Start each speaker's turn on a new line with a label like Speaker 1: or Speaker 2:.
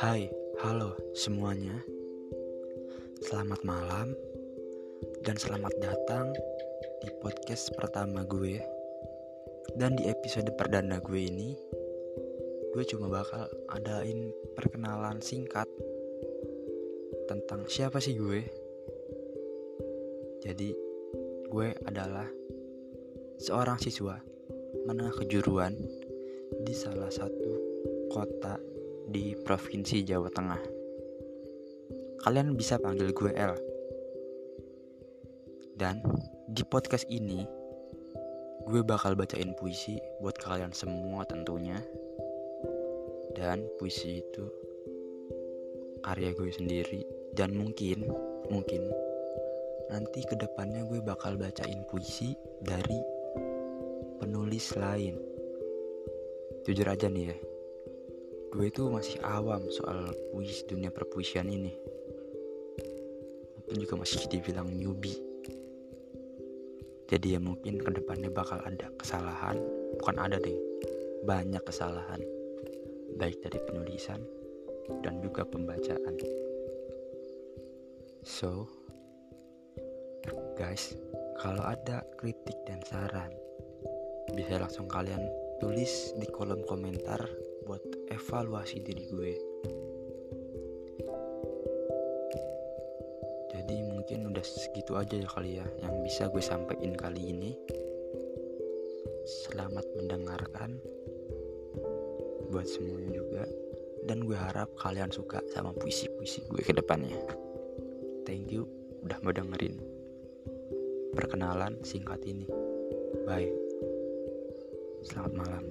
Speaker 1: Hai, halo semuanya. Selamat malam dan selamat datang di podcast pertama gue. Dan di episode perdana gue ini, gue cuma bakal adain perkenalan singkat tentang siapa sih gue. Jadi, gue adalah seorang siswa menengah kejuruan di salah satu kota di Provinsi Jawa Tengah. Kalian bisa panggil gue L. Dan di podcast ini gue bakal bacain puisi buat kalian semua tentunya. Dan puisi itu karya gue sendiri dan mungkin mungkin nanti ke depannya gue bakal bacain puisi dari penulis lain. Jujur aja nih ya, gue itu masih awam soal puisi dunia perpuisian ini. Mungkin juga masih dibilang newbie. Jadi ya mungkin ke depannya bakal ada kesalahan. Bukan ada deh banyak kesalahan. Baik dari penulisan dan juga pembacaan. So guys kalau ada kritik dan saran bisa langsung kalian tulis di kolom komentar buat evaluasi diri gue. Jadi mungkin udah segitu aja ya kali ya yang bisa gue sampaikan kali ini. Selamat mendengarkan buat semuanya juga. Dan gue harap kalian suka sama puisi-puisi gue ke depannya. Thank you udah mau dengerin. Perkenalan singkat ini. Bye selamat malam